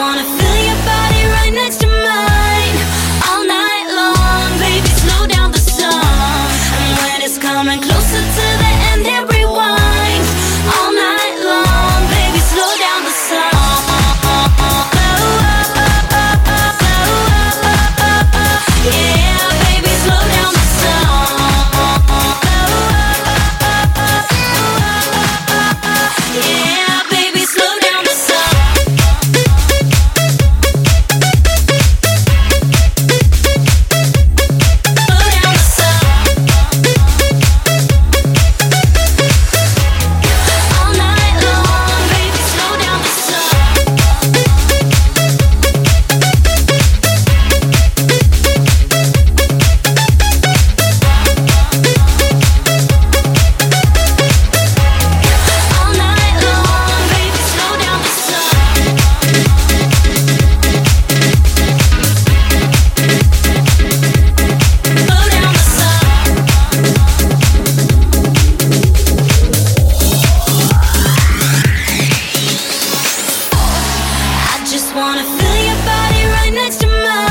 wanna feel wanna feel your body right next to mine.